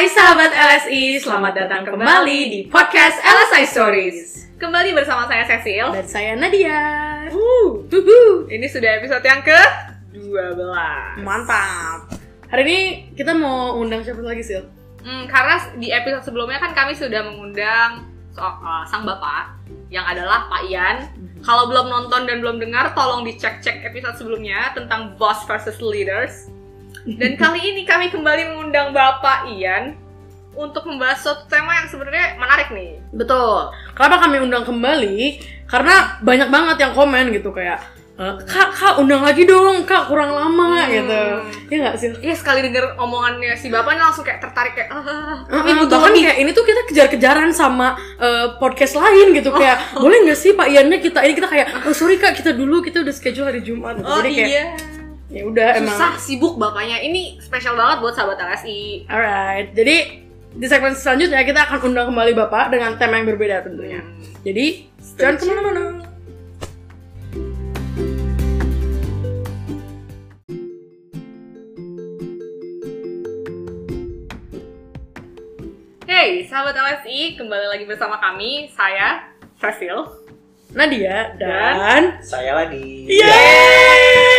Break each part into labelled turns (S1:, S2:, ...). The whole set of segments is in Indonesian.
S1: Hai sahabat LSI, selamat datang kembali di podcast LSI Stories.
S2: Kembali bersama saya Cecil.
S1: Dan saya Nadia.
S2: Uh,
S1: Uhuh.
S2: ini sudah episode yang ke 12.
S1: Mantap. Hari ini kita mau undang siapa lagi sih?
S2: Hmm, karena di episode sebelumnya kan kami sudah mengundang so- uh, sang bapak yang adalah Pak Ian. Kalau belum nonton dan belum dengar, tolong dicek-cek episode sebelumnya tentang boss versus leaders. Dan kali ini kami kembali mengundang Bapak Ian untuk membahas suatu tema yang sebenarnya menarik nih.
S1: Betul. Kenapa kami undang kembali? Karena banyak banget yang komen gitu kayak "Eh, Kak, kak undang lagi dong, kak kurang lama
S2: Hmm.
S1: gitu. Iya nggak sih?
S2: Iya sekali denger omongannya si bapaknya langsung kayak tertarik kayak ah,
S1: Uh,
S2: ini butuh
S1: bahkan
S2: lagi.
S1: kayak ini tuh kita kejar-kejaran sama uh, podcast lain gitu kayak boleh nggak sih Pak Iannya kita ini kita kayak oh sorry kak kita dulu kita udah schedule hari Jumat.
S2: Oh
S1: jadi kayak
S2: iya.
S1: Ya udah emang
S2: Susah sibuk bapaknya. Ini spesial banget buat sahabat LSI.
S1: alright jadi di segmen selanjutnya kita akan undang kembali bapak dengan tema yang berbeda tentunya jadi jangan ke mana-mana
S2: Hey, sahabat LSI, kembali lagi bersama kami, saya Cecil.
S1: Nadia dan
S3: Saya lagi.
S1: Yeay!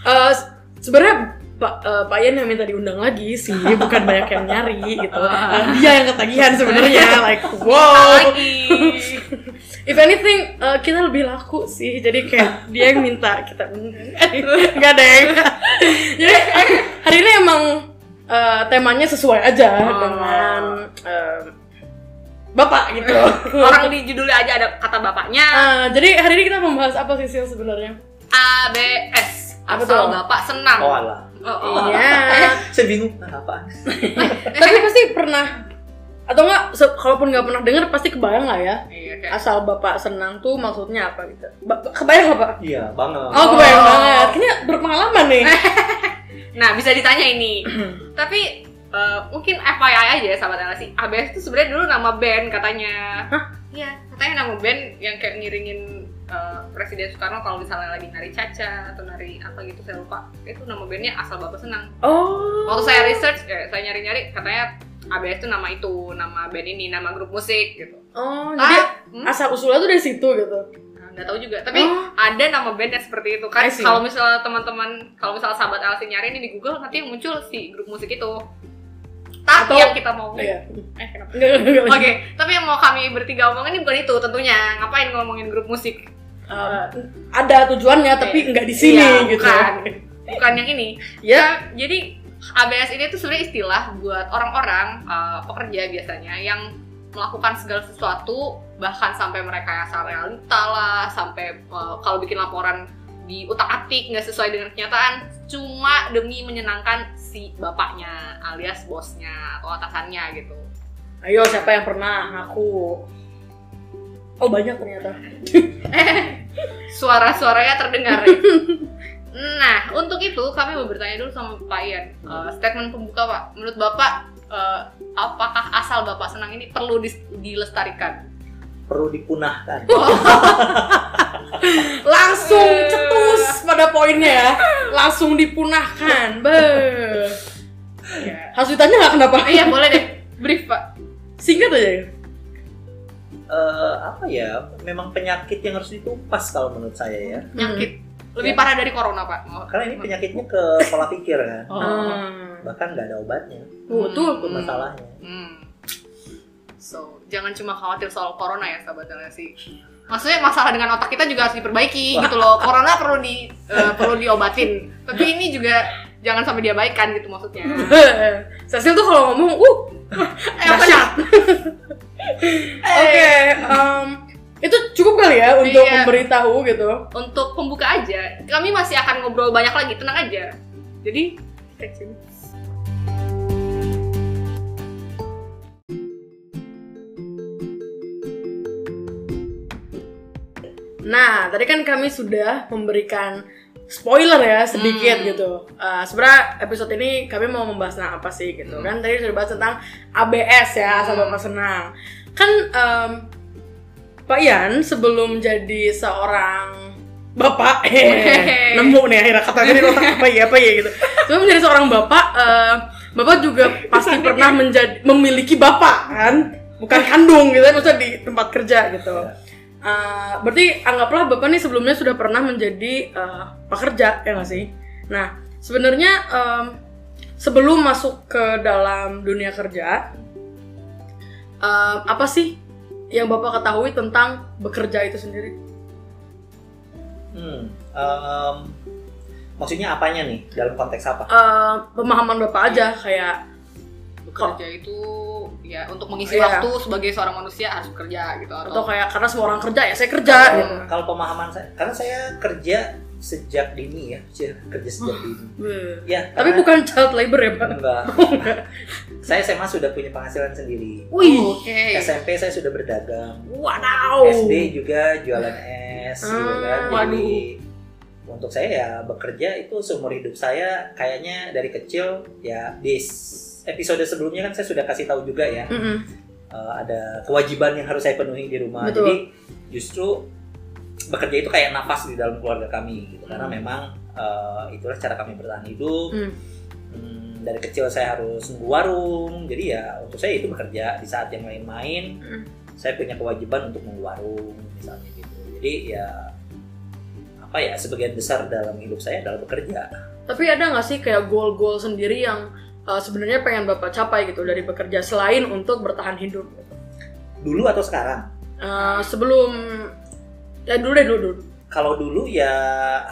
S1: Eh, sebenarnya Pak eh, Pak Ian yang minta diundang lagi sih, bukan banyak yang nyari gitu. Eh, dia yang ketagihan sebenarnya, like wow. If anything, eh, kita lebih laku sih. Jadi kayak dia yang minta kita undang. Enggak deh. Jadi hari ini emang eh, temanya sesuai aja
S2: Oh.
S1: dengan eh, Bapak gitu.
S2: Orang di judulnya aja ada kata bapaknya.
S1: Ah, jadi hari ini kita membahas apa sih Sil sebenarnya?
S2: ABS.
S1: Apa
S2: Asal
S1: tuh?
S2: bapak senang.
S3: Oh alah.
S2: Oh, oh.
S1: Iya.
S3: Saya bingung ah, apaan.
S1: Tapi pasti pernah atau enggak se- kalaupun nggak pernah denger pasti kebayang lah ya.
S2: Iya, kayak
S1: Asal Bapak senang tuh maksudnya apa gitu. Ba- kebayang nggak Pak?
S3: Iya, banget.
S1: Oh, kebayang
S2: Oh.
S1: banget. Kayaknya berpengalaman nih.
S2: Nah, bisa ditanya ini. Tapi eh, mungkin FYI aja ya sahabat LSI. ABS itu sebenarnya dulu nama band katanya.
S1: Hah?
S2: Iya, katanya nama band yang kayak ngiringin eh, Presiden Soekarno kalau misalnya lagi nari caca atau nari apa gitu saya lupa. Itu nama bandnya Asal Bapak Senang.
S1: Oh.
S2: Waktu saya research, eh, saya nyari-nyari katanya ABS itu nama itu, nama band ini, nama grup musik gitu.
S1: Oh,
S2: Ah,
S1: jadi
S2: hmm?
S1: asal usulnya tuh dari situ gitu.
S2: Nah, nggak tahu juga tapi
S1: Oh.
S2: ada nama band yang seperti itu kan kalau misalnya teman-teman kalau misalnya sahabat LC nyari ini di Google nanti yang muncul si grup musik itu tapi
S1: Atau-
S2: yang kita mau
S1: Iya.
S2: eh kenapa. Oke, tapi yang mau kami bertiga omongin ini bukan itu tentunya. Ngapain ngomongin grup musik?
S1: Eh, ada tujuannya tapi
S2: Iya.
S1: nggak di sini
S2: Iya,
S1: gitu.
S2: bukan. Bukan yang ini.
S1: Ya.
S2: Ya, jadi ABS ini tuh sebenarnya istilah buat orang-orang uh, pekerja biasanya yang melakukan segala sesuatu bahkan sampai mereka asal realita lah, sampai uh, kalau bikin laporan di utak-atik nggak sesuai dengan kenyataan cuma demi menyenangkan si bapaknya alias bosnya atau atasannya gitu.
S1: Ayo siapa yang pernah ngaku? Oh banyak ternyata.
S2: suara-suaranya terdengar. ya. nah, untuk itu kami mau bertanya dulu sama Pak Ian. Eh, statement pembuka Pak, menurut Bapak eh, apakah asal Bapak senang ini perlu dis- dilestarikan?
S3: Perlu dipunahkan.
S1: Langsung
S2: Eh.
S1: cetus pada poinnya ya. Langsung dipunahkan. Be.
S2: Ya.
S1: Harus ditanya nggak kenapa?
S2: Iya, boleh deh. Brief, Pak.
S1: Singkat aja. ya?
S3: Eh, apa ya? Memang penyakit yang harus ditumpas kalau menurut saya ya.
S2: Penyakit. Lebih
S3: Ya.
S2: parah dari corona, Pak. Oh.
S3: Karena ini penyakitnya ke pola pikir kan.
S2: Oh.
S1: Hmm.
S3: Bahkan nggak ada obatnya.
S1: Oh, betul.
S3: Itu masalahnya.
S2: Hmm. So, jangan cuma khawatir soal corona ya, sahabat sih. Maksudnya masalah dengan otak kita juga harus diperbaiki gitu loh. Corona perlu di eh, perlu diobatin. Tapi ini juga jangan sampai diabaikan gitu maksudnya.
S1: Cecil tuh kalau ngomong, uh,
S2: Eh, apa
S1: dahsyat. Oke, em, itu cukup kali ya untuk
S2: Iya.
S1: memberitahu gitu.
S2: Untuk pembuka aja, kami masih akan ngobrol banyak lagi, tenang aja. Jadi, stay tune.
S1: Nah, tadi kan kami sudah memberikan spoiler ya sedikit
S2: Hmm.
S1: gitu. Uh, Sebenarnya episode ini kami mau membahas tentang apa sih gitu kan? Tadi sudah bahas tentang ABS ya, asal
S2: Hmm.
S1: bapak senang. Kan em, Pak Ian sebelum jadi seorang bapak,
S2: Hehehe.
S1: nemu nih akhirnya kata tadi otak apa ya apa ya gitu. Sebelum menjadi seorang bapak, eh, bapak juga pasti pernah menjadi memiliki bapak kan bukan kandung gitu maksudnya di tempat kerja gitu
S3: Ya.
S1: Uh, berarti anggaplah bapak nih sebelumnya sudah pernah menjadi uh, pekerja ya nggak sih? Nah sebenarnya em, sebelum masuk ke dalam dunia kerja em, apa sih yang bapak ketahui tentang bekerja itu sendiri?
S3: Hmm, em, maksudnya apanya nih? Dalam konteks apa?
S1: Eh, pemahaman bapak aja kayak
S2: bekerja itu ya untuk mengisi
S1: Iya.
S2: waktu sebagai seorang manusia harus bekerja gitu atau,
S1: atau kayak karena semua orang kerja ya saya kerja
S3: Kalau-
S1: gitu
S3: Kalau pemahaman saya, karena saya kerja sejak dini ya, kerja sejak dini.
S1: Weh.
S3: Ya,
S1: tapi bukan child labor ya pak
S3: enggak. saya SMA sudah punya penghasilan sendiri.
S1: wih
S2: Oh, oke
S3: SMP saya sudah berdagang.
S1: wadaw
S3: SD juga jualan es, gitu kan. Jadi untuk saya ya bekerja itu seumur hidup saya kayaknya dari kecil ya di s- episode sebelumnya kan saya sudah kasih tahu juga ya
S1: Mm-mm.
S3: eh, ada kewajiban yang harus saya penuhi di rumah.
S1: Betul.
S3: Jadi justru bekerja itu kayak nafas di dalam keluarga kami gitu karena
S1: Hmm.
S3: memang eh, itulah cara kami bertahan hidup.
S1: Hmm.
S3: Hmm, dari kecil saya harus nunggu warung, jadi ya untuk saya itu bekerja di saat yang lain main,
S1: Hmm.
S3: saya punya kewajiban untuk nunggu warung misalnya gitu. Jadi ya apa ya sebagian besar dalam hidup saya adalah bekerja.
S1: tapi ada nggak sih kayak goal-goal sendiri yang uh, sebenarnya pengen bapak capai gitu dari bekerja selain untuk bertahan hidup gitu.
S3: Dulu atau sekarang?
S1: Uh, sebelum ya dulu deh dulu dulu
S3: Kalau dulu ya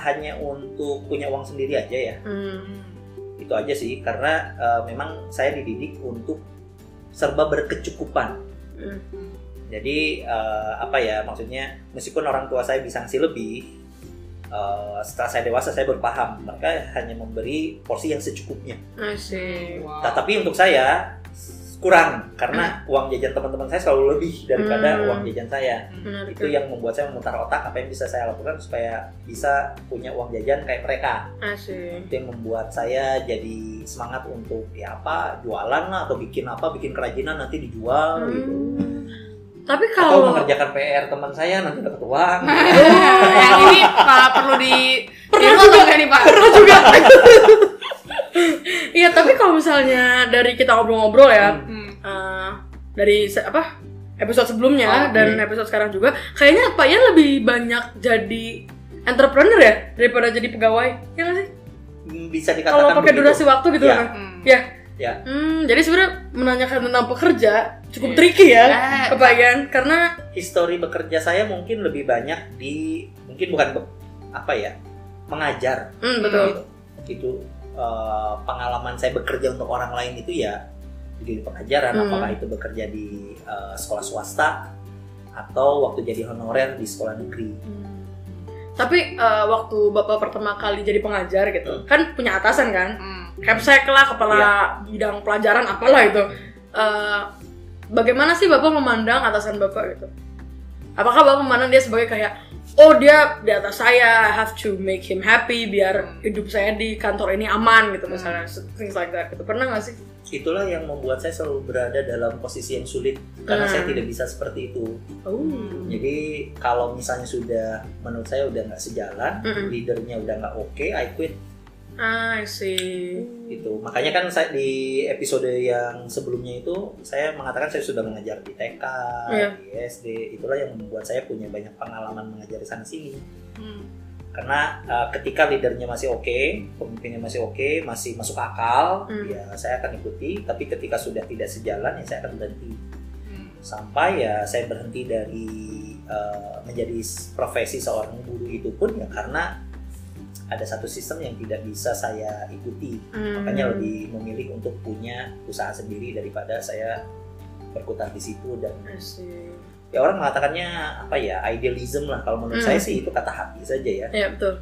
S3: hanya untuk punya uang sendiri aja ya.
S1: Hmm.
S3: itu aja sih karena eh, memang saya dididik untuk serba berkecukupan
S1: Hmm.
S3: jadi eh, apa ya maksudnya meskipun orang tua saya bisa ngasih lebih eh, setelah saya dewasa saya berpaham mereka hanya memberi porsi yang secukupnya
S1: see.
S2: Wow.
S3: Nah, tapi untuk saya kurang karena uang jajan teman-teman saya selalu lebih daripada
S1: Hmm.
S3: uang jajan saya
S1: Menarik.
S3: itu yang membuat saya memutar otak apa yang bisa saya lakukan supaya bisa punya uang jajan kayak mereka
S1: see.
S3: itu yang membuat saya jadi semangat untuk ya apa jualan lah atau bikin apa bikin kerajinan nanti dijual gitu
S1: Tapi
S3: atau
S1: kalau
S3: mengerjakan PR teman saya nanti dapat uang
S2: yang ini Pak perlu di
S1: Pernah
S2: info
S1: juga.
S2: nih Pak?
S1: pernah juga. Iya, tapi kalau misalnya dari kita ngobrol-ngobrol ya,
S2: Hmm.
S1: eh, dari apa episode sebelumnya
S3: Oh,
S1: dan
S3: oke.
S1: episode sekarang juga, kayaknya Pak Ian lebih banyak jadi entrepreneur ya daripada jadi pegawai, ya nggak sih?
S3: Hmm, bisa dikatakan
S1: Kalau pakai durasi waktu gitu
S3: Ya.
S1: kan?
S2: Hmm.
S1: Ya.
S3: Ya.
S1: Hmm, jadi sebenarnya menanyakan tentang pekerja cukup
S2: Iya.
S1: tricky ya,
S2: Eh,
S1: ke Pak Ian, karena
S3: histori bekerja saya mungkin lebih banyak di mungkin bukan be- apa ya mengajar
S1: hmm, betul.
S3: gitu. itu eh, pengalaman saya bekerja untuk orang lain itu ya di pengajaran
S1: Hmm.
S3: apakah itu bekerja di eh, sekolah swasta atau waktu jadi honorer di sekolah negeri
S1: Hmm. Tapi eh, waktu Bapak pertama kali jadi pengajar gitu, kan punya atasan kan?
S2: Hmm.
S1: Capsek lah, kepala
S3: Iya.
S1: bidang pelajaran apalah itu. Eh, bagaimana sih Bapak memandang atasan Bapak gitu? Apakah Bapak memandang dia sebagai kayak oh dia di atas saya, I have to make him happy biar
S2: Hmm.
S1: hidup saya di kantor ini aman gitu
S2: Hmm.
S1: misalnya things like that gitu. Pernah nggak sih?
S3: itulah yang membuat saya selalu berada dalam posisi yang sulit karena
S1: Hmm.
S3: saya tidak bisa seperti itu
S1: Oh.
S3: jadi kalau misalnya sudah menurut saya udah nggak sejalan
S1: Mm-mm.
S3: leadernya udah nggak oke I quit
S1: I see.
S3: gitu makanya kan saya di episode yang sebelumnya itu saya mengatakan saya sudah mengajar di TK
S1: Iya.
S3: di SD itulah yang membuat saya punya banyak pengalaman mengajar di sana sini
S2: Hmm.
S3: karena uh, ketika leadernya masih oke pemimpinnya masih oke masih masuk akal
S1: Hmm.
S3: ya saya akan ikuti tapi ketika sudah tidak sejalan ya saya akan berhenti
S2: Hmm.
S3: sampai ya saya berhenti dari uh, menjadi profesi seorang guru itu pun ya karena ada satu sistem yang tidak bisa saya ikuti
S1: Hmm.
S3: makanya lebih memilih untuk punya usaha sendiri daripada saya berkutat di situ dan ya orang mengatakannya apa ya idealism lah kalau menurut
S1: Hmm.
S3: saya sih itu kata hati saja ya
S1: Iya betul.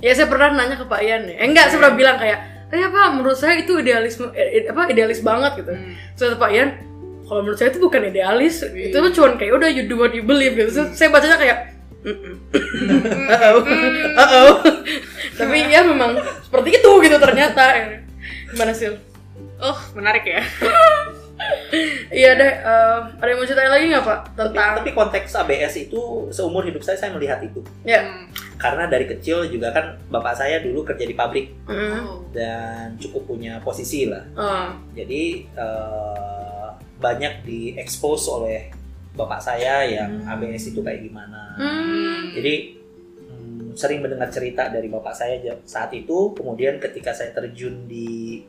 S1: Ya saya pernah nanya ke Pak Ian ya. Eh, enggak, saya pernah bilang kayak, "Eh Pak, menurut saya itu idealisme eh, apa idealis banget gitu."
S2: Hmm.
S1: Terus kata Pak Ian, "Kalau menurut saya itu bukan idealis,
S2: Iya.
S1: itu mah cuman kayak udah you do what you believe gitu." Terus saya bacanya kayak. Uh-oh. Uh-oh. Tapi ya memang seperti itu gitu ternyata. Gimana sih?
S2: Oh, menarik ya.
S1: Iya deh, eh, ada yang mau ceritain lagi nggak Pak
S3: Tapi,
S1: tentang
S3: tapi konteks ABS itu seumur hidup saya saya melihat itu.
S1: ya?
S2: Hmm.
S3: Karena dari kecil juga kan bapak saya dulu kerja di pabrik
S1: Mm.
S3: Dan cukup punya posisi lah.
S1: Oh.
S3: Jadi eh, banyak diekspos oleh bapak saya yang
S1: Hmm.
S3: ABS itu kayak gimana.
S1: Hmm.
S3: Jadi sering mendengar cerita dari bapak saya saat itu. Kemudian ketika saya terjun di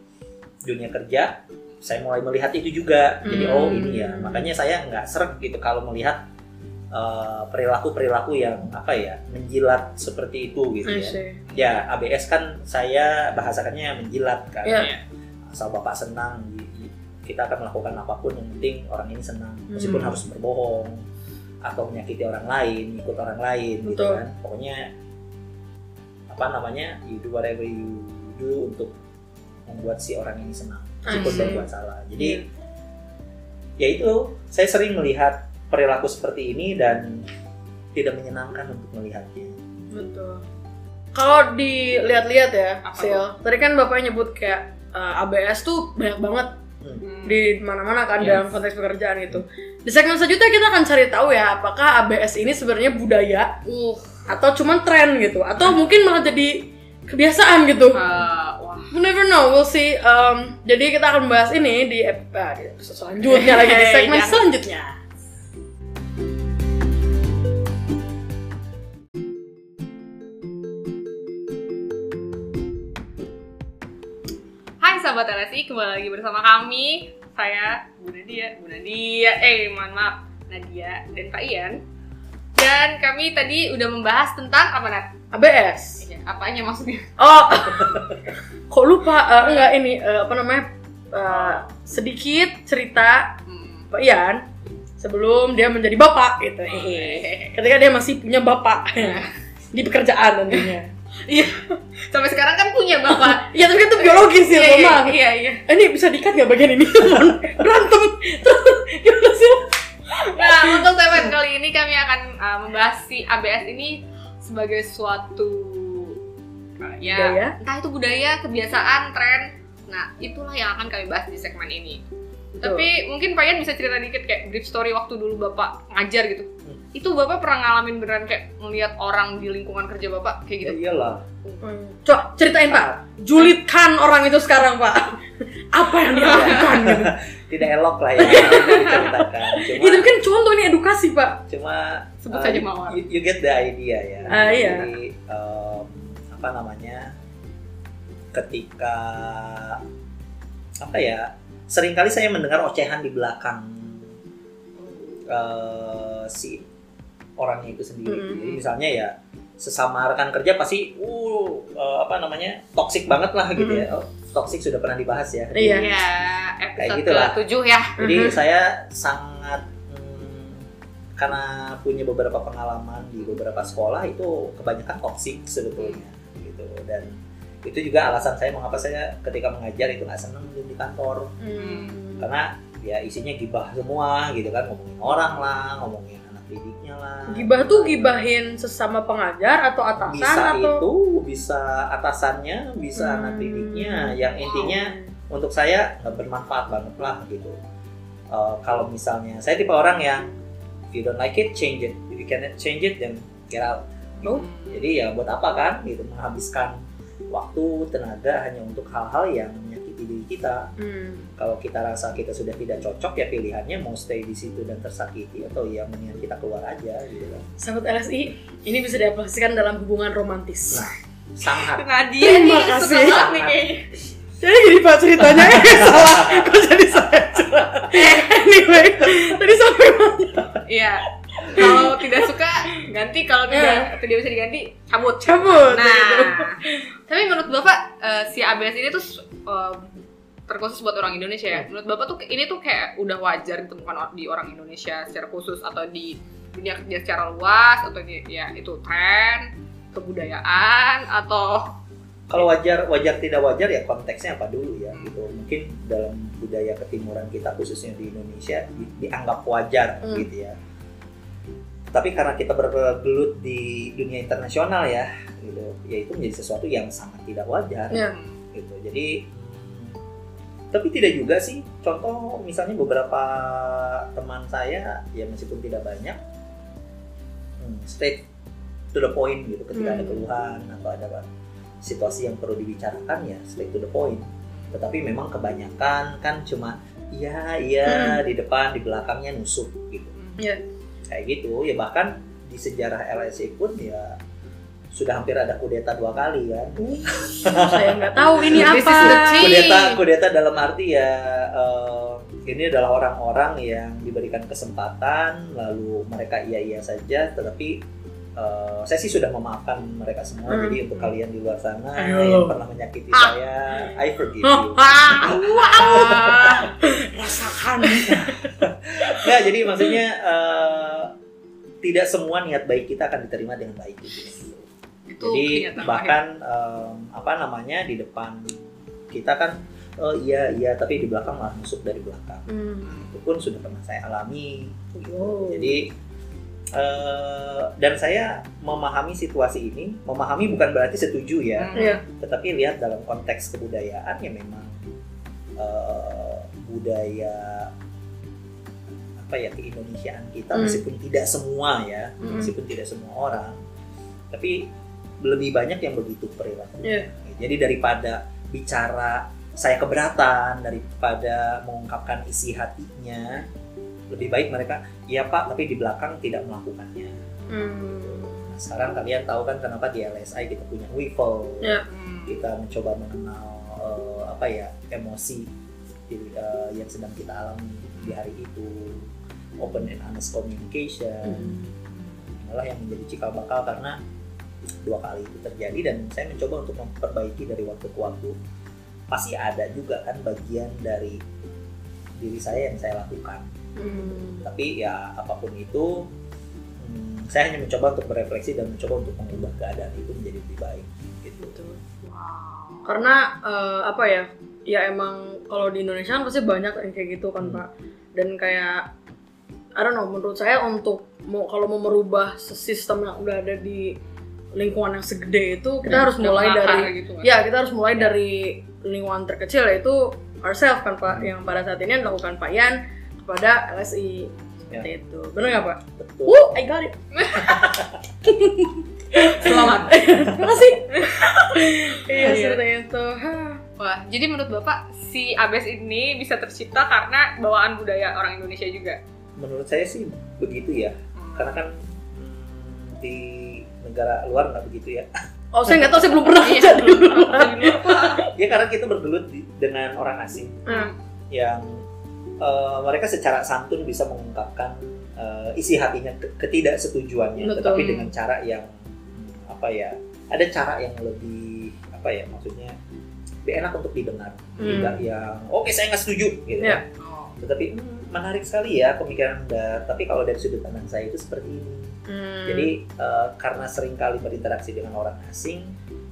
S3: dunia kerja, saya mulai melihat itu juga. Jadi
S1: Hmm.
S3: oh ini ya. Makanya saya nggak seret gitu kalau melihat eh, perilaku-perilaku yang apa ya menjilat seperti itu gitu ya. Ya ABS kan saya bahasakannya menjilat kan.
S1: Iya.
S3: Asal bapak senang, kita akan melakukan apa pun yang penting orang ini senang, meskipun
S1: Hmm.
S3: harus berbohong atau menyakiti orang lain, ikut orang lain gitu
S1: Betul.
S3: kan. Pokoknya apa namanya, you do whatever you do untuk membuat si orang ini senang, meskipun
S1: see.
S3: berbuat salah. Jadi
S1: Iya.
S3: ya itu, saya sering melihat perilaku seperti ini dan tidak menyenangkan untuk melihatnya.
S1: Betul. Kalau dilihat-lihat ya, Sil. Tadi kan bapaknya nyebut kayak eh, ABS tuh banyak banget
S2: Hmm.
S1: di mana-mana kan
S3: Yes.
S1: dalam konteks pekerjaan itu. Di segmen selanjutnya kita akan cari tahu ya, apakah ABS ini sebenarnya budaya
S2: Uh,
S1: atau cuma tren gitu, atau mungkin malah jadi kebiasaan gitu.
S2: uh, wah.
S1: We never know, we'll see. Um, jadi kita akan bahas ini di ah, episode selanjutnya lagi di segmen
S2: Jangan.
S1: selanjutnya.
S2: Hai sahabat LSI, kembali lagi bersama kami. Saya Bu Nadia, Bu Nadia, eh mohon maaf, Nadia dan Pak Ian. Dan kami tadi udah membahas tentang apa Nat?
S1: ABS.
S2: Iya, apanya maksudnya?
S1: Oh, kok lupa? Eh, enggak ini eh, apa namanya? Eh, sedikit cerita
S2: Hmm.
S1: Pak Ian sebelum dia menjadi bapak gitu. Ketika dia masih punya bapak di pekerjaan tentunya.
S2: Iya, sampai sekarang kan punya bapak.
S1: Iya tapi kan itu biologis ya,
S2: iya, iya,
S1: Mama.
S2: iya, iya.
S1: Eh, Ini bisa dikat nggak bagian ini? Berantem. Terus gimana sih?
S2: Nah, untuk segmen kali ini kami akan uh, membahas si ABS ini sebagai suatu uh, ya
S1: Budaya.
S2: entah itu budaya, kebiasaan, tren. Nah, itulah yang akan kami bahas di segmen ini.
S1: Betul.
S2: Tapi mungkin Pak Ian bisa cerita dikit kayak brief story waktu dulu Bapak ngajar gitu.
S3: Hmm.
S2: Itu Bapak pernah ngalamin beneran kayak ngelihat orang di lingkungan kerja Bapak kayak gitu?
S3: Ya iyalah.
S1: Hmm. Coba ceritain Pak. Julitkan orang itu sekarang Pak. Apa yang dia lakukan? gitu.
S3: Tidak elok lah ya diceritakan. Cuma,
S1: Itu kan contoh ini edukasi Pak.
S3: cuma
S2: Sebut
S3: uh,
S2: saja
S3: you-
S2: Mawar.
S3: You, you get the idea ya.
S1: Ah, iya.
S3: Jadi um, apa namanya? Ketika apa ya? Seringkali saya mendengar ocehan di belakang uh, si orangnya itu sendiri.
S1: Mm-mm.
S3: Jadi misalnya ya sesama rekan kerja pasti uh, uh, apa namanya? toksik banget lah gitu ya. Toksik sudah pernah dibahas ya.
S1: Iya.
S3: Kayak
S2: episode
S3: gitulah.
S2: ke-7 ya.
S3: Jadi
S1: Mhm.
S3: saya sangat hmm, karena punya beberapa pengalaman di beberapa sekolah itu kebanyakan toksik sebetulnya gitu dan itu juga alasan saya mengapa saya ketika mengajar itu nggak seneng di kantor
S1: Hmm.
S3: karena ya isinya gibah semua gitu kan ngomongin orang lah ngomongin didiknya lah
S1: Gibah tuh gibahin sesama pengajar atau atasan
S3: bisa
S1: atau
S3: itu bisa atasannya bisa anak
S1: Hmm.
S3: didiknya yang intinya untuk saya nggak bermanfaat banget lah gitu. Uh, kalau misalnya saya tipe orang yang if you don't like it, change it. If you cannot change it, then get out.
S1: Oh.
S3: Jadi ya buat apa kan gitu menghabiskan waktu tenaga hanya untuk hal-hal yang diri kita.
S1: Hmm.
S3: Kalau kita rasa kita sudah tidak cocok ya pilihannya mau stay di situ dan tersakiti atau ya mendingan kita keluar aja gitu kan.
S1: Sahabat LSI, ini bisa diaplikasikan dalam hubungan romantis.
S3: Nah. Sangat
S2: Nadia
S1: Terima
S2: nih
S1: kasih.
S2: suka banget nih kayaknya.
S1: Jadi gini Pak ceritanya eh, salah. Kok jadi saya cerah? anyway, tadi sampai mana?
S2: Iya. Kalau tidak suka ganti, kalau tidak tidak bisa diganti cabut.
S1: Cabut.
S2: Nah,
S1: gitu.
S2: tapi menurut Bapak eh, si ABS ini tuh eh, terkhusus buat orang Indonesia ya. Menurut Bapak tuh ini tuh kayak udah wajar ditemukan di orang Indonesia secara khusus atau di dunia kerja secara luas atau di, ya itu tren, kebudayaan atau
S3: kalau wajar wajar tidak wajar ya konteksnya apa dulu ya gitu mungkin dalam budaya ketimuran kita khususnya di Indonesia di- dianggap wajar
S1: Hmm.
S3: gitu ya tapi karena kita bergelut di dunia internasional ya gitu ya itu menjadi sesuatu yang sangat tidak wajar
S1: Ya.
S3: gitu jadi hmm, tapi tidak juga sih contoh misalnya beberapa teman saya ya meskipun tidak banyak hmm, straight to the point gitu ketika ada
S1: Hmm.
S3: keluhan atau ada situasi yang perlu dibicarakan ya straight to the point tetapi memang kebanyakan kan cuma iya iya di depan di belakangnya nusuk gitu
S1: Iya.
S3: Kayak gitu ya bahkan di sejarah LSI pun ya sudah hampir ada kudeta dua kali kan
S1: Saya nggak tahu ini apa.
S3: kudeta kudeta dalam arti ya eh, ini adalah orang-orang yang diberikan kesempatan lalu mereka iya iya saja tetapi eh, saya sih sudah memaafkan mereka semua
S1: Hmm.
S3: jadi untuk kalian di luar sana
S1: Ayo.
S3: yang pernah menyakiti
S2: Ah.
S3: saya I forgive you
S2: Ah,
S1: Rasakan.
S3: Nggak, jadi maksudnya eh, tidak semua niat baik kita akan diterima dengan baik gitu.
S2: itu
S3: Jadi bahkan em, apa namanya di depan kita kan oh iya iya tapi di belakang malah nusuk dari belakang.
S1: Hmm.
S3: Itu pun sudah pernah saya alami.
S1: Oh.
S3: Jadi eh, dan saya memahami situasi ini, memahami bukan berarti setuju ya,
S2: Hmm.
S1: Iya.
S3: tetapi lihat dalam konteks kebudayaan ya memang eh, budaya apa ya keindonesiaan kita
S1: Hmm.
S3: meskipun tidak semua ya
S1: Hmm.
S3: meskipun tidak semua orang tapi lebih banyak yang begitu perilaku
S1: Iya.
S3: jadi daripada bicara saya keberatan daripada mengungkapkan isi hatinya lebih baik mereka ya pak tapi di belakang tidak melakukannya
S1: Hmm.
S3: nah, sekarang kalian tahu kan kenapa di LSI kita punya WIFO
S1: Iya.
S2: Hmm.
S3: kita mencoba mengenal eh, apa ya emosi di- eh, yang sedang kita alami di hari itu open and honest communication
S1: Hmm.
S3: inilah yang menjadi cikal bakal karena dua kali itu terjadi dan saya mencoba untuk memperbaiki dari waktu ke waktu pasti ada juga kan bagian dari diri saya yang saya lakukan
S1: Hmm.
S3: tapi ya apa pun itu hmm, saya hanya mencoba untuk berefleksi dan mencoba untuk mengubah keadaan itu menjadi lebih baik gitu
S1: Betul.
S2: Wow.
S1: Karena eh, apa ya? Ya emang kalau di Indonesia kan pasti banyak yang kayak gitu kan
S3: Hmm.
S1: pak. Dan kayak I don't know, menurut saya untuk mau kalau mau merubah sistem yang udah ada di lingkungan yang segede itu kita harus
S2: Udah
S1: mulai dari
S2: gitu kan.
S1: ya kita harus mulai
S3: Ya.
S1: dari lingkungan terkecil yaitu ourselves kan pak yang pada saat ini yang dilakukan Pak Yan kepada LSI seperti itu benar nggak pak?
S3: betul
S1: Woo, I got it.
S2: Selamat.
S1: Terima kasih. Iya
S2: Iya.
S1: seperti itu.
S2: Wah, jadi menurut Bapak si ABS ini bisa tercipta karena bawaan budaya orang Indonesia juga.
S3: Menurut saya sih begitu ya
S2: Hmm.
S3: karena kan di negara luar nggak begitu ya
S1: Oh saya nggak tahu saya belum pernah
S2: Iya,
S1: kerja di
S2: belum
S1: luar.
S2: pernah di luar.
S3: ya karena kita bergelut di- dengan orang asing
S1: Hmm.
S3: yang eh, mereka secara santun bisa mengungkapkan eh, isi hatinya ke- ketidaksetujuannya
S1: Betul.
S3: tetapi dengan cara yang apa ya ada cara yang lebih apa ya maksudnya lebih enak untuk didengar
S1: Hmm.
S3: tidak yang oke saya nggak setuju gitu
S1: Ya.
S3: kan.
S2: Oh.
S3: tetapi hmm, menarik sekali ya pemikiran anda tapi kalau dari sudut pandang saya itu seperti ini
S1: Hmm.
S3: jadi eh, karena sering kali berinteraksi dengan orang asing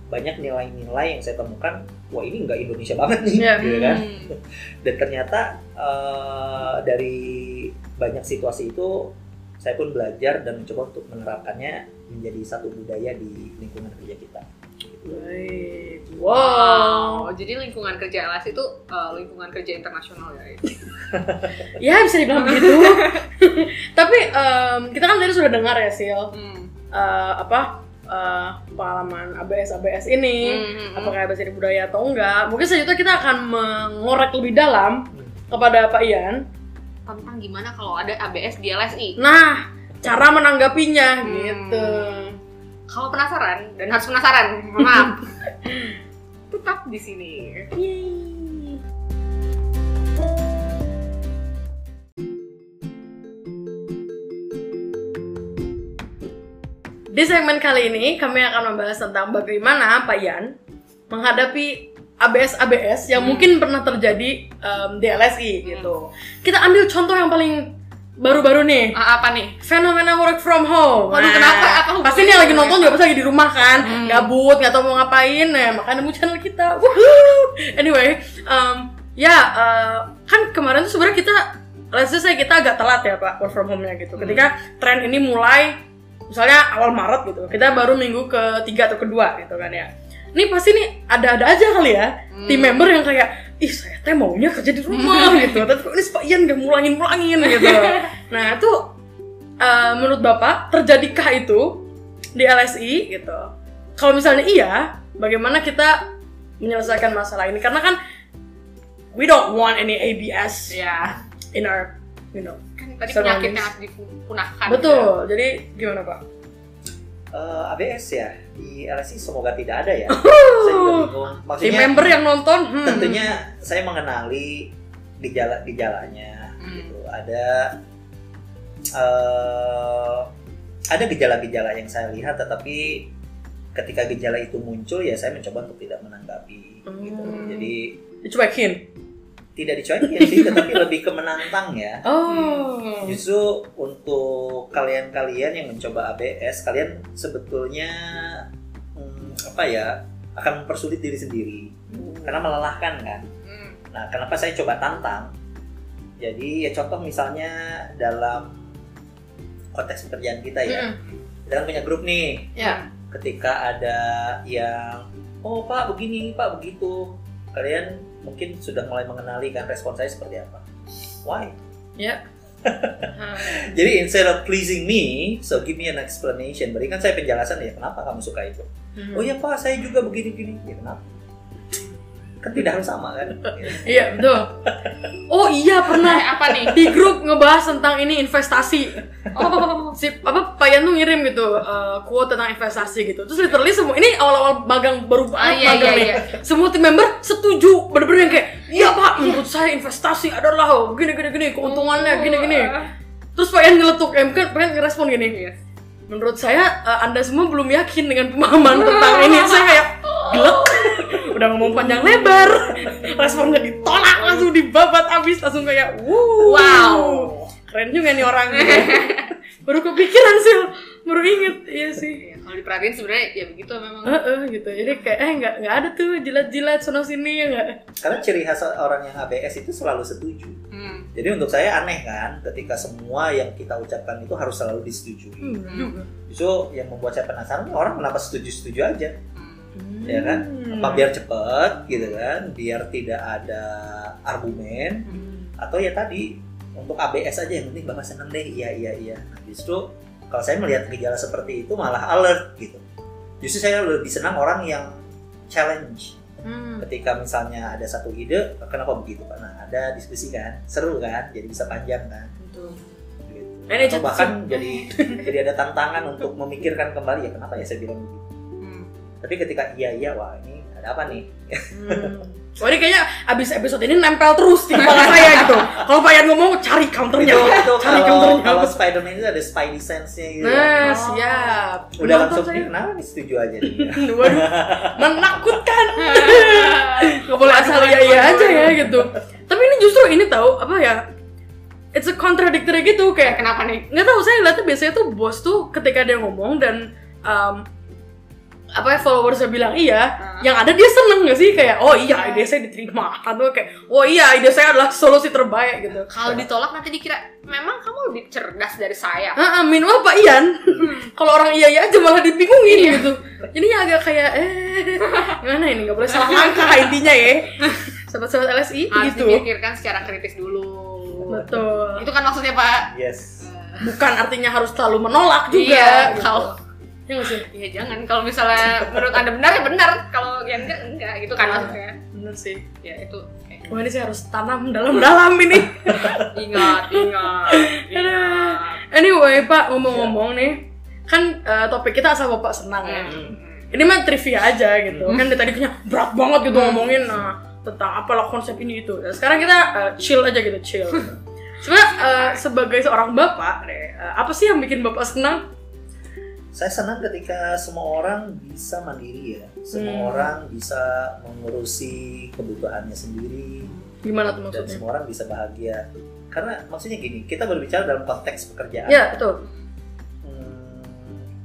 S3: banyak nilai-nilai yang saya temukan wah ini nggak Indonesia banget nih
S1: Ya.
S3: gitu kan
S2: Hmm.
S3: dan ternyata eh, dari banyak situasi itu saya pun belajar dan mencoba untuk menerapkannya menjadi satu budaya di lingkungan kerja kita
S1: Baik.
S2: Wow.
S1: Wow.
S2: Jadi lingkungan kerja LS itu uh, lingkungan kerja internasional ya.
S1: Ya bisa dibilang begitu. Tapi em, kita kan tadi sudah dengar ya Sil
S2: Hmm.
S1: eh, apa eh, pengalaman ABS ABS ini.
S2: Hmm.
S1: Apakah ABS ini budaya atau enggak? Mungkin selanjutnya kita akan mengorek lebih dalam kepada Pak Ian.
S2: tentang gimana kalau ada ABS di LSI?
S1: Nah, cara menanggapinya
S2: Hmm.
S1: gitu.
S2: Kalau penasaran dan harus penasaran, maaf. Tetap di sini.
S1: Yeay. Di segmen kali ini kami akan membahas tentang bagaimana Pak Yan menghadapi ABS-ABS yang
S2: Hmm.
S1: mungkin pernah terjadi em, di LSI gitu. Kita ambil contoh yang paling baru-baru nih.
S2: Ah, apa nih?
S1: Fenomena work from home.
S2: Waduh, kenapa? Apa hubungannya
S1: pasti nih lagi nonton juga pasti lagi di rumah kan,
S2: Hmm.
S1: gabut, nggak tahu mau ngapain, nah makanya nemu channel kita. Woohoo! Anyway, um, ya uh, kan kemarin tuh sebenarnya kita, let's just say kita agak telat ya pak work from home-nya gitu.
S2: Hmm.
S1: Ketika tren ini mulai, misalnya awal Maret gitu, kita baru minggu ketiga atau kedua gitu kan ya. Ini pasti nih ada-ada aja kali ya,
S2: Hmm.
S1: tim member yang kayak ih saya teh maunya kerja di rumah gitu. Tapi kok ini Pak Ian gak mulangin mulangin gitu. Nah itu eh, menurut bapak terjadikah itu di LSI gitu? Kalau misalnya iya bagaimana kita menyelesaikan masalah ini? Karena kan we don't want any ABS
S2: ya
S1: in our you know
S2: kan tadi
S1: Surroundings.
S2: penyakit yang harus dipunahkan
S1: betul. jadi gimana pak?
S3: Eh, ABS ya di LSI semoga tidak ada ya. saya juga bingung.
S1: di member yang nonton hmm.
S3: tentunya saya mengenali gejala-gejalanya
S2: Hmm.
S3: gitu. Ada eh, ada gejala-gejala yang saya lihat tetapi ketika gejala itu muncul ya saya mencoba untuk tidak menanggapi gitu.
S1: Hmm.
S3: Jadi
S1: dicuekin
S3: tidak dicuekin sih tetapi lebih ke menantang ya.
S1: oh
S3: Justru untuk kalian-kalian yang mencoba ABS, kalian sebetulnya hmm, apa ya akan mempersulit diri sendiri karena melelahkan kan.
S2: Hmm.
S3: Nah, kenapa saya coba tantang? Jadi ya contoh misalnya dalam konteks pekerjaan kita ya,
S2: Hmm.
S3: kita kan punya grup nih.
S1: ya
S3: Ketika ada yang oh pak begini pak begitu, kalian mungkin sudah mulai mengenali kan respon saya seperti apa. Why?
S1: ya
S3: Jadi instead of pleasing me, so give me an explanation. Berikan saya penjelasan ya kenapa kamu suka itu.
S1: Hmm.
S3: Oh ya pak, saya juga begini-gini. Ya kenapa? Kan tidak harus sama kan?
S1: iya betul oh iya pernah.
S2: Nah, apa nih?
S1: Di grup ngebahas tentang ini investasi.
S2: Oh.
S1: Si apa Pak Yan tuh ngirim gitu uh, quote tentang investasi gitu. Terus literally semua ini awal-awal magang baru
S2: Ah,
S1: banget
S2: iya,
S1: magang
S2: iya,
S1: nih.
S2: iya.
S1: semua tim member setuju. Bener-bener yang kayak iya pak menurut saya investasi adalah gini gini gini keuntungannya gini gini. Terus Pak Yan nyeletuk em kan pengen ngerespon gini.
S2: Iya.
S1: menurut saya uh, anda semua belum yakin dengan pemahaman tentang ini. Saya kayak gelap udah ngomong panjang lebar responnya ditolak langsung dibabat abis langsung kayak wow
S2: Wow.
S1: keren juga nih orang gitu. baru kepikiran sih baru inget iya sih
S2: Iya, kalau diperhatiin sebenarnya ya begitu memang
S1: Heeh, gitu jadi kayak eh nggak nggak ada tuh jilat-jilat sono sini ya nggak
S3: Karena ciri khas orang yang ABS itu selalu setuju.
S2: Hmm.
S3: Jadi untuk saya aneh kan, ketika semua yang kita ucapkan itu harus selalu disetujui.
S1: hmm, juga
S3: Justru yang membuat saya penasaran orang kenapa setuju-setuju aja,
S2: Hmm.
S3: ya kan?
S1: Hmm.
S3: Apa biar cepet gitu kan, biar tidak ada argumen,
S2: Hmm.
S3: atau ya tadi untuk ABS aja yang penting bapak seneng deh, iya iya iya. Nah, justru kalau saya melihat gejala seperti itu malah alert gitu. Justru saya lebih senang orang yang challenge
S1: Hmm.
S3: ketika misalnya ada satu ide kenapa begitu nah ada diskusi kan seru kan jadi bisa panjang kan
S1: Betul.
S3: gitu. Atau bahkan jadi jadi ada tantangan untuk memikirkan kembali ya kenapa ya saya bilang begitu
S2: Hmm.
S3: Tapi ketika iya iya wah ini ada apa nih
S1: Hmm. Wah ini kayaknya abis episode ini nempel terus di kepala saya gitu. Kalau Pak Yan ngomong cari counternya,
S3: itu, itu
S1: cari
S3: kalau
S1: counternya.
S3: kalau Spider-Man itu ada Spidey sense-nya gitu
S1: Nah,
S2: Oh.
S1: siap.
S3: udah
S1: Nonton
S3: langsung
S1: saya.
S3: kenapa nih setuju aja nih
S1: Waduh, menakutkan. Gak boleh asal iya iya aja ya gitu. Tapi ini justru ini tahu apa ya? It's a contradictory gitu
S2: kayak
S1: kayak
S2: kenapa nih
S1: nggak tahu saya lihatnya biasanya tuh bos tuh ketika dia ngomong dan um, apa ya followersnya bilang iya,
S2: Hmm.
S1: yang ada dia seneng gak sih kayak oh iya ide saya diterima atau kayak oh iya ide saya adalah solusi terbaik gitu.
S2: kalau ditolak nanti dikira memang kamu lebih cerdas dari saya
S1: Ah, ah, meanwhile Pak Ian, kalau orang iya iya aja malah dibingungin gitu. Jadinya agak kayak eh gimana ini nggak boleh salah langkah intinya ya. Sobat-sobat LSI
S2: harus
S1: gitu.
S2: dipikirkan secara kritis dulu
S1: Betul.
S2: itu kan maksudnya pak
S3: yes
S1: Bukan artinya harus selalu menolak juga.
S2: Iya,
S1: gitu.
S2: kalau-
S1: Ya nggak sih?
S2: Iya jangan kalau misalnya menurut anda benar ya benar kalau yang enggak enggak gitu kan maksudnya
S1: Bener sih.
S2: ya itu kayak,
S1: Wah ini saya harus tanam dalam-dalam ini.
S2: ingat ingat ingat
S1: anyway Pak ngomong-ngomong nih, kan eh, topik kita asal bapak senang ya.
S2: Hmm.
S1: Ini mah trivia aja gitu. Kan dari tadi kayaknya berat banget gitu
S2: Hmm.
S1: ngomongin nah, tentang apalah konsep ini itu. Nah, sekarang kita eh, chill aja gitu, chill. Sebenarnya eh, sebagai seorang bapak deh, eh, apa sih yang bikin bapak senang?
S3: Saya senang ketika semua orang bisa mandiri ya. Semua
S1: Hmm.
S3: orang bisa mengurusi kebutuhannya sendiri.
S1: Gimana tuh
S3: dan
S1: maksudnya?
S3: semua orang bisa bahagia. Karena maksudnya gini kita berbicara dalam konteks pekerjaan.
S1: Ya betul.
S3: Hmm,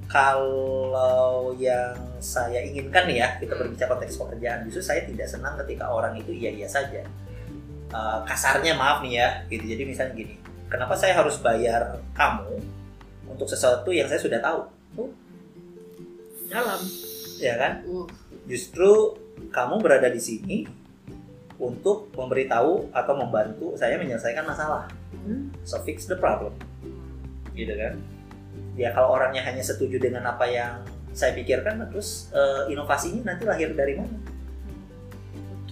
S3: kalau yang saya inginkan ya kita berbicara konteks pekerjaan justru saya tidak senang ketika orang itu iya iya saja. Eh, kasarnya maaf nih ya gitu. Jadi misalnya gini kenapa saya harus bayar kamu untuk sesuatu yang saya sudah tahu
S1: Dalam.
S3: ya kan
S2: Uh,
S3: justru kamu berada di sini untuk memberitahu atau membantu saya menyelesaikan masalah. So fix the problem, gitu kan? Ya kalau orangnya hanya setuju dengan apa yang saya pikirkan, terus eh, inovasinya nanti lahir dari mana?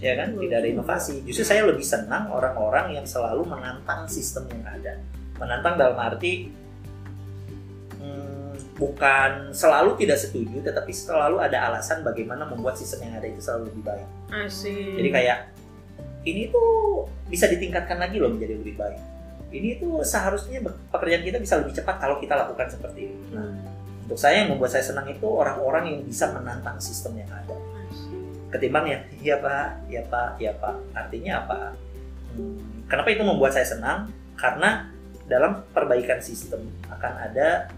S3: Ya kan? Tidak ada inovasi. Justru saya lebih senang orang-orang yang selalu menantang sistem yang ada. Menantang dalam arti hmm, bukan selalu tidak setuju, tetapi selalu ada alasan bagaimana membuat sistem yang ada itu selalu lebih baik.
S1: Asik.
S3: Jadi kayak ini tuh bisa ditingkatkan lagi loh menjadi lebih baik. Ini tuh seharusnya pekerjaan kita bisa lebih cepat kalau kita lakukan seperti ini. Nah, untuk saya yang membuat saya senang itu orang-orang yang bisa menantang sistem yang ada. Ketimbang ya, iya pak, iya pak, iya pak. Artinya apa? Hmm, kenapa itu membuat saya senang? Karena dalam perbaikan sistem akan ada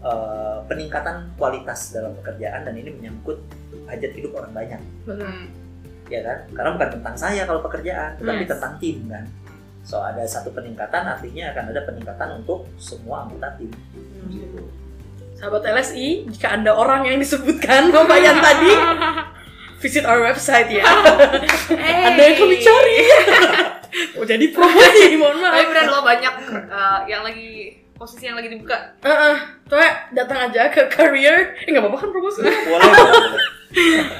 S3: eh, peningkatan kualitas dalam pekerjaan dan ini menyangkut hajat hidup orang banyak
S1: Benar.
S2: Hmm.
S3: ya kan? Karena bukan tentang saya kalau pekerjaan, tetapi
S1: Yes.
S3: tentang tim kan. So ada satu peningkatan artinya akan ada peningkatan untuk semua anggota tim. Gitu.
S1: Sahabat LSI, jika Anda orang yang disebutkan Bapak yang tadi, visit our website ya. Ada yang kami cari. oh, jadi promosi, mohon
S2: Tapi
S1: maaf.
S2: beneran lo banyak uh, yang lagi posisi yang lagi dibuka.
S1: Heeh, coba datang aja ke career. Eh nggak apa-apa kan promosi.
S3: Boleh.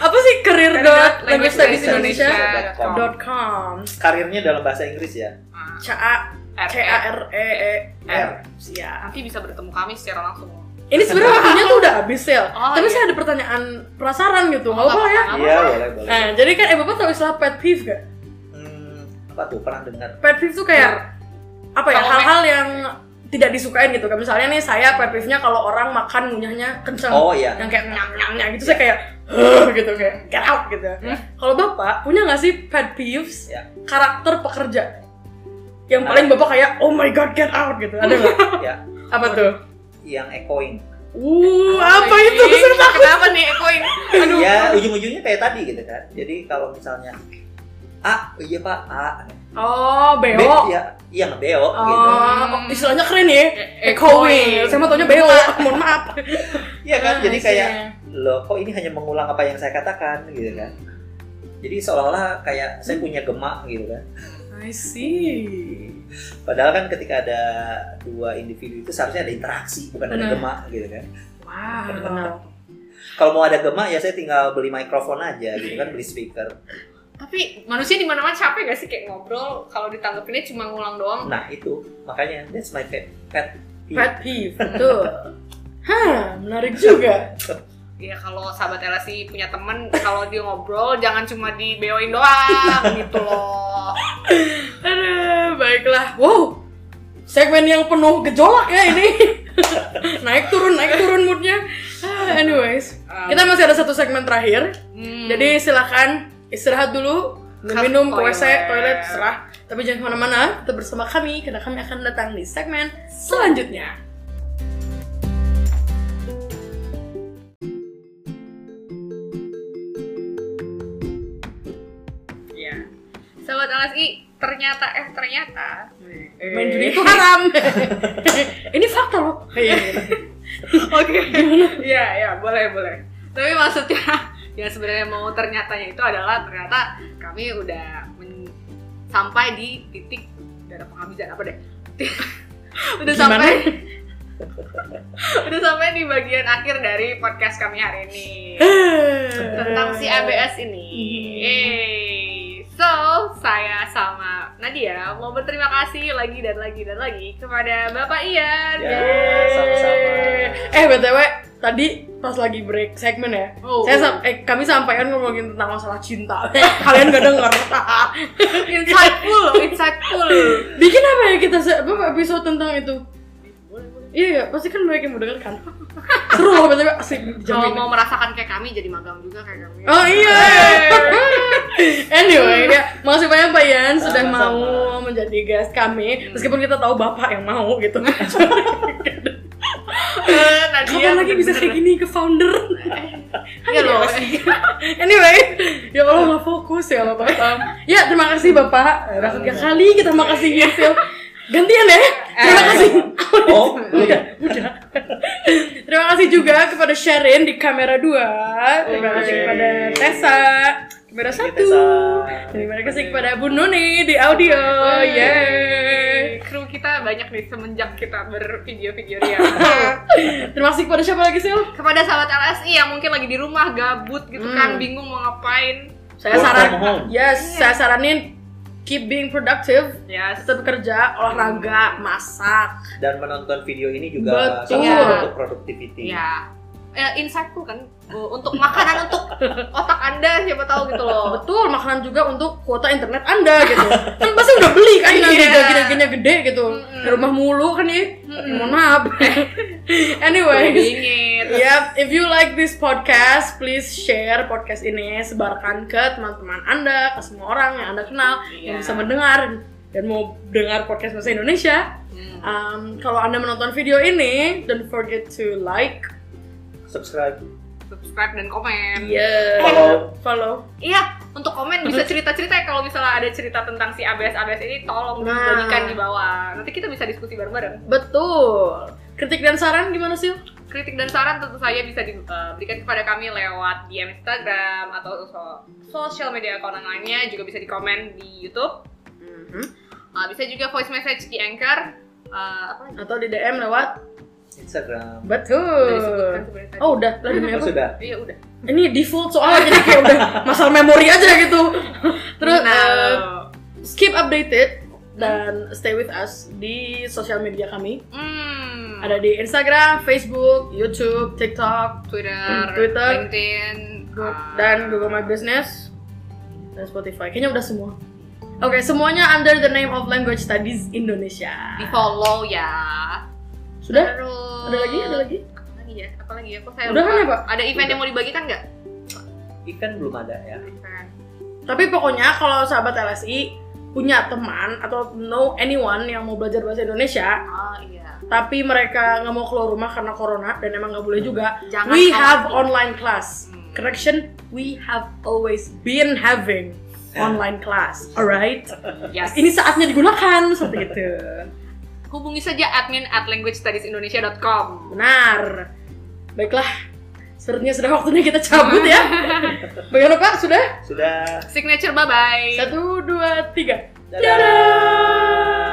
S1: Apa sih career dot language studies Indonesia dot com
S3: Karirnya dalam bahasa Inggris ya.
S2: Ah,
S1: C A C A R E E R siap.
S2: Nanti bisa bertemu kami secara langsung.
S1: Ini sebenarnya waktunya tuh udah habis ya.
S2: Oh,
S1: Tapi
S2: iya.
S1: saya ada pertanyaan penasaran gitu.
S2: Oh,
S1: Nggak apa-apa ya.
S3: Iya, boleh, boleh.
S1: Nah, jadi kan eh Bapak tahu istilah pet peeve gak?
S3: Hmm, apa tuh? Pernah dengar?
S1: Pet peeve tuh kayak apa ya? Hal-hal yang tidak disukain gitu. Kayak misalnya nih saya pet kalau orang makan ngunyahnya kenceng.
S3: Oh iya.
S1: Yang kayak nyam nyam nyam gitu saya kayak gitu kayak get out gitu.
S2: Hmm.
S1: Kalau Bapak punya nggak sih pet peeves
S3: Ya.
S1: karakter pekerja? Yang paling Bapak kayak oh my god get out gitu. Ada nggak?
S3: Ya,
S1: Apa tuh?
S3: yang echoing.
S1: Uh,
S2: Oh,
S1: apa
S2: ini.
S1: itu? Takut.
S2: Kenapa nih echoing? Aduh.
S3: Ya, ujung-ujungnya kayak tadi gitu kan. Jadi kalau misalnya A, oh iya Pak, A.
S1: Oh, beo.
S3: ya, iya ngebeo
S1: Oh,
S3: gitu.
S1: oh, istilahnya keren ya.
S2: E-
S1: Echoing. Saya mau taunya beo. Mohon maaf.
S3: Iya kan?
S1: Ah,
S3: Jadi kayak
S1: see.
S3: loh kok ini hanya mengulang apa yang saya katakan gitu kan. Jadi seolah-olah kayak saya punya gemak gitu kan.
S1: I see.
S3: Padahal kan ketika ada dua individu itu seharusnya ada interaksi, bukan ada
S1: Benar.
S3: gemak gitu kan.
S1: Wow.
S3: Kalau mau ada gemak ya saya tinggal beli mikrofon aja gitu kan, beli speaker.
S2: Tapi manusia di mana-mana capek gak sih kayak ngobrol kalau ditanggepinnya cuma ngulang doang?
S3: Nah itu makanya that's my pet pet peeve.
S1: Pet peeve, betul. Hah, menarik juga.
S2: Ya kalau sahabat LSI punya temen kalau dia ngobrol jangan cuma di beoin doang gitu loh.
S1: Aduh, baiklah. Wow, segmen yang penuh gejolak ya ini. naik turun, naik turun moodnya. Ah, anyways,
S2: Um,
S1: kita masih ada satu segmen terakhir.
S2: hmm,
S1: Jadi silakan istirahat dulu, minum, ke WC,
S2: toilet.
S1: toilet, serah. Tapi jangan ke mana-mana, tetap bersama kami karena kami akan datang di segmen selanjutnya.
S2: ya. Sahabat LSI ternyata eh ternyata
S1: Main judi itu haram. ini fakta loh. Iya.
S2: Oke. Iya, ya, boleh, boleh. Tapi maksudnya yang sebenarnya mau ternyatanya itu adalah ternyata kami udah men- sampai di titik udah ada penghabisan apa deh? udah
S1: Gimana?
S2: sampai udah sampai di bagian akhir dari podcast kami hari ini tentang si ABS ini. Yeay. So, saya sama Nadia mau berterima kasih lagi dan lagi dan lagi kepada Bapak Ian.
S3: Ya, sama-sama.
S1: Eh btw tadi pas lagi break segmen ya,
S2: Oh,
S1: saya
S2: oh.
S1: sam- eh kami sampaikan ngomongin tentang masalah cinta. Kalian gak denger.
S2: insightful insightful.
S1: Bikin apa ya kita episode tentang itu? Iya, iya, pasti kan mereka yang mendengarkan. Seru loh btw asik
S2: Kalau mau merasakan kayak kami jadi magang juga kayak kami.
S1: Oh iya. anyway, ya, makasih banyak Pak Ian sudah
S3: Sama-sama.
S1: mau menjadi guest kami, meskipun kita tahu Bapak yang mau gitu.
S2: Eh, Nadia
S1: Kapan lagi bisa kayak gini ke founder?
S2: Iya loh.
S1: anyway, ya Allah nggak fokus ya Bapak. Um, ya terima kasih Bapak. Udah ketiga kali kita makasih ya. Gantian ya. Terima kasih.
S3: Oh,
S1: udah, udah. Terima kasih juga kepada Sharon di kamera 2. Terima kasih kepada Tessa Kamera satu.
S3: sa-
S1: Terima kasih kepada Bu Nuni di audio. Yeay.
S2: Kru kita banyak nih semenjak kita bervideo-video ya.
S1: Terima kasih kepada siapa lagi sih?
S2: Kepada sahabat LSI yang mungkin lagi di rumah gabut gitu
S1: Hmm.
S2: kan, bingung mau ngapain.
S1: Saya saran, yes, saya saranin keep being productive,
S2: Ya,
S1: tetap bekerja, olahraga, masak.
S3: Dan menonton video ini juga
S1: Betul.
S3: salah satu
S2: Iya.
S3: productivity.
S2: ya. Eh, insightful kan Uh, untuk makanan untuk otak anda siapa tahu gitu loh.
S1: Betul, makanan juga untuk kuota internet Anda gitu. kan pasti udah beli kan nanti
S2: Iya.
S1: gajinya gede gitu.
S2: Mm-mm.
S1: Di rumah mulu kan ya.
S2: Mm-mm.
S1: Mohon maaf.
S2: Dingin.
S1: Yep, if you like this podcast, please share podcast ini, sebarkan ke teman-teman Anda, ke semua orang yang Anda kenal yang
S2: Iya.
S1: bisa mendengar dan mau dengar podcast bahasa Indonesia.
S2: Hmm.
S1: Um, kalau Anda menonton video ini, don't forget to like,
S3: Subscribe.
S2: Subscribe dan komen.
S1: yeah,
S3: Follow.
S1: follow.
S2: Iya, untuk komen bisa cerita-cerita ya kalau misalnya ada cerita tentang si ABS ABS ini tolong
S1: Nah.
S2: dibagikan di bawah. Nanti kita bisa diskusi bareng-bareng.
S1: Betul. Kritik dan saran gimana sih?
S2: Kritik dan saran tentu saja bisa diberikan kepada kami lewat DM Instagram atau so- sosial media account lainnya juga bisa di komen di YouTube.
S1: Mhm.
S2: Uh, bisa juga voice message di Anchor. Uh, apa?
S1: Atau di DM lewat
S3: Instagram.
S2: Udah disebutkan
S1: Betul.
S2: sebenarnya tadi.
S1: Oh udah, lah demi
S3: Oh,
S1: apa?
S3: sudah.
S2: Iya udah.
S1: Ini default soalnya jadi kayak udah masalah memori aja gitu. Terus
S2: Nah,
S1: eh, keep updated dan stay with us di sosial media kami.
S2: hmm,
S1: Ada di Instagram, Facebook, YouTube, TikTok,
S2: Twitter,
S1: Twitter,
S2: LinkedIn, uh,
S1: dan Google My Business dan Spotify. Kayaknya udah semua. Oke, semuanya under the name of Language Studies Indonesia.
S2: di follow ya.
S1: Sudah?
S2: Terus,
S1: Ada lagi? Ada lagi?
S2: Apa lagi ya? Apa lagi ya? Kok saya
S1: Udah
S2: lupa.
S1: kan ya, Pak?
S2: Ada event yang mau dibagikan nggak?
S3: Ikan belum ada ya.
S2: Event.
S1: Tapi pokoknya kalau sahabat LSI punya teman atau know anyone yang mau belajar bahasa Indonesia,
S2: Oh iya.
S1: tapi mereka nggak mau keluar rumah karena corona dan emang nggak boleh juga,
S2: Jangan
S1: we have online class.
S2: Hmm.
S1: Correction, we have always been having online class, alright?
S2: Yes.
S1: Ini saatnya digunakan seperti itu.
S2: Hubungi saja admin at languagestudiesindonesia.com.
S1: Benar. Baiklah, sepertinya sudah waktunya kita cabut ya. Bagaimana Pak? Sudah?
S3: Sudah.
S2: Signature bye bye.
S1: Satu, dua, tiga.
S3: Dadah.